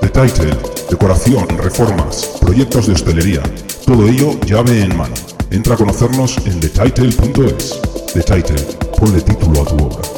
The Title, decoración, reformas, proyectos de hostelería, todo ello llave en mano. Entra a conocernos en thetitle.es. The Title, ponle título a tu obra.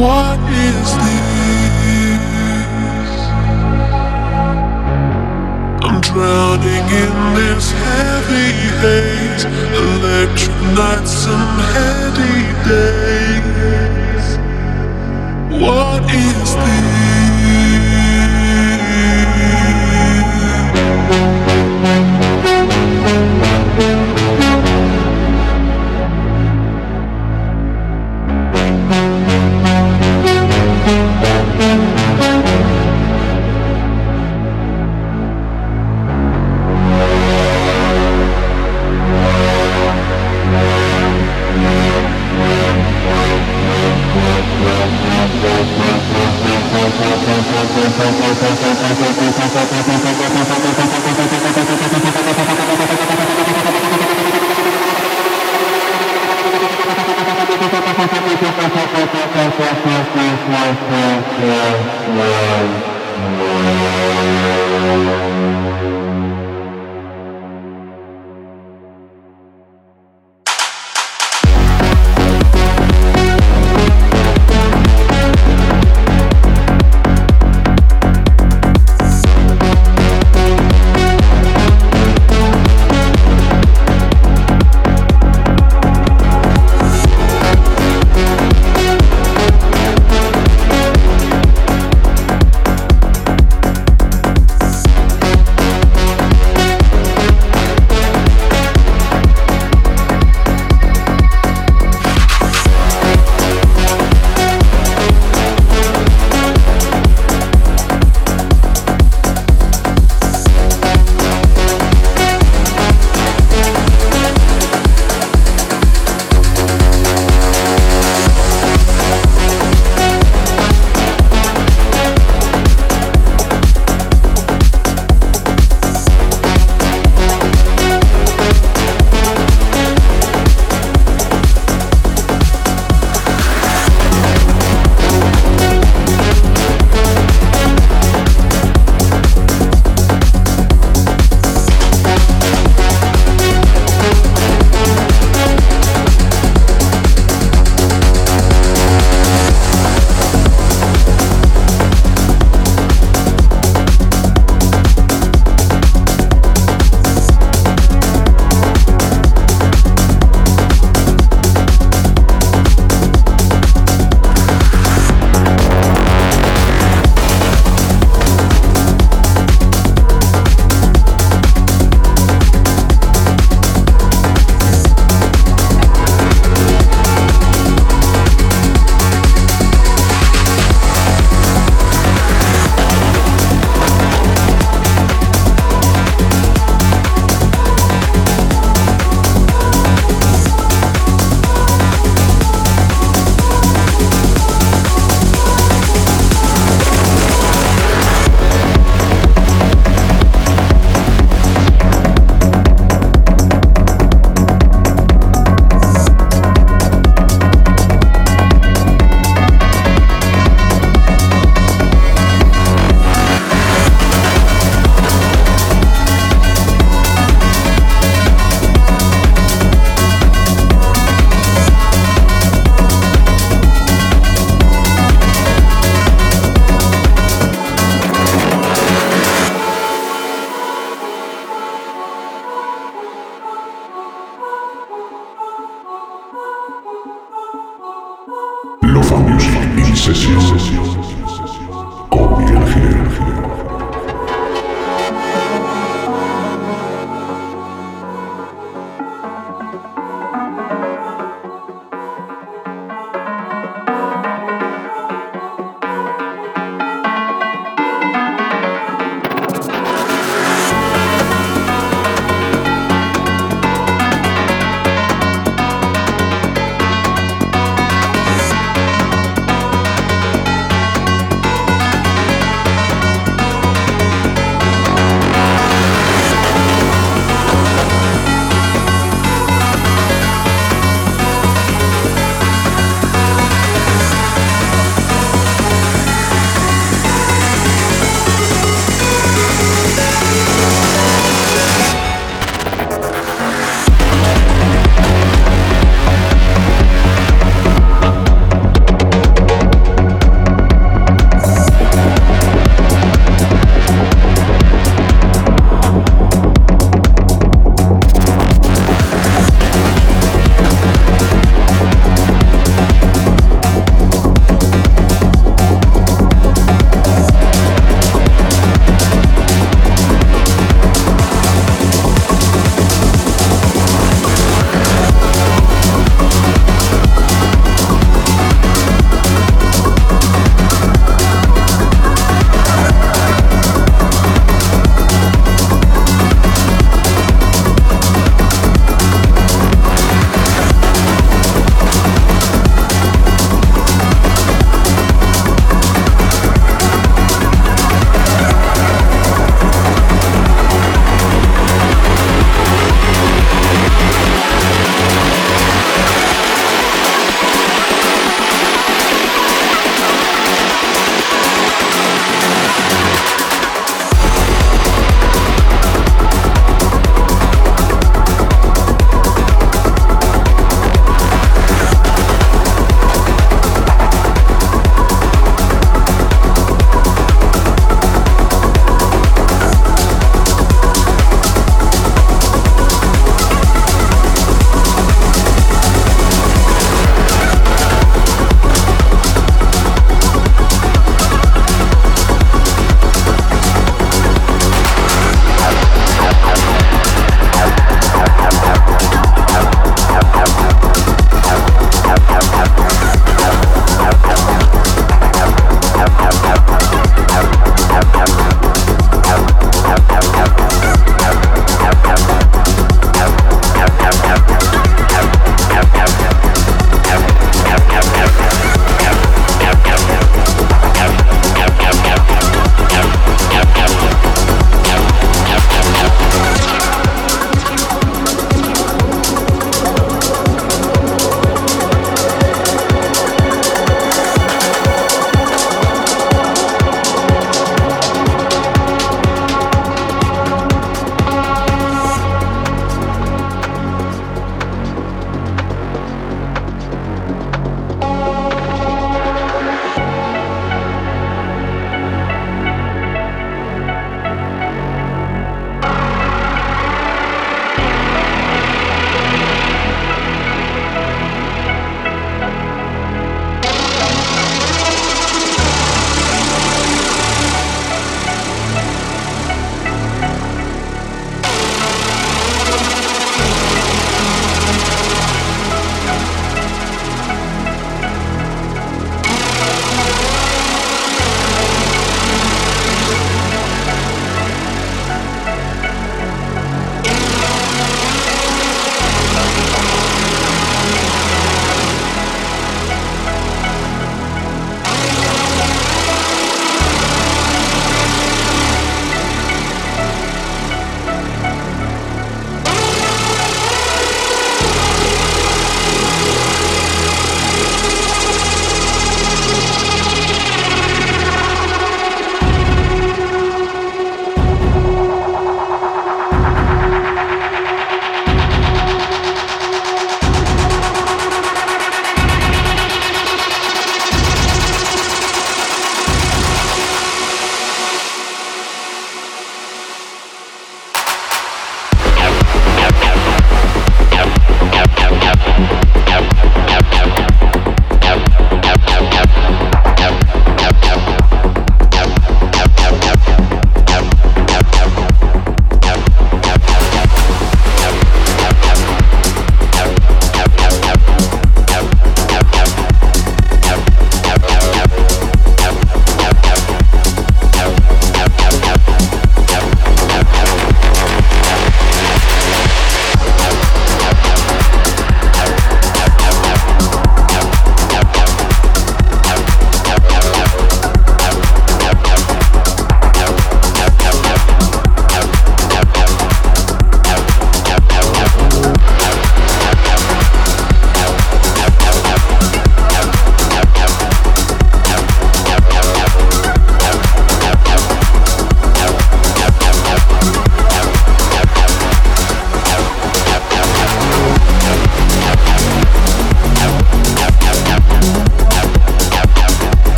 What is this? I'm drowning in this heavy haze. Electric nights and heady days. What is this?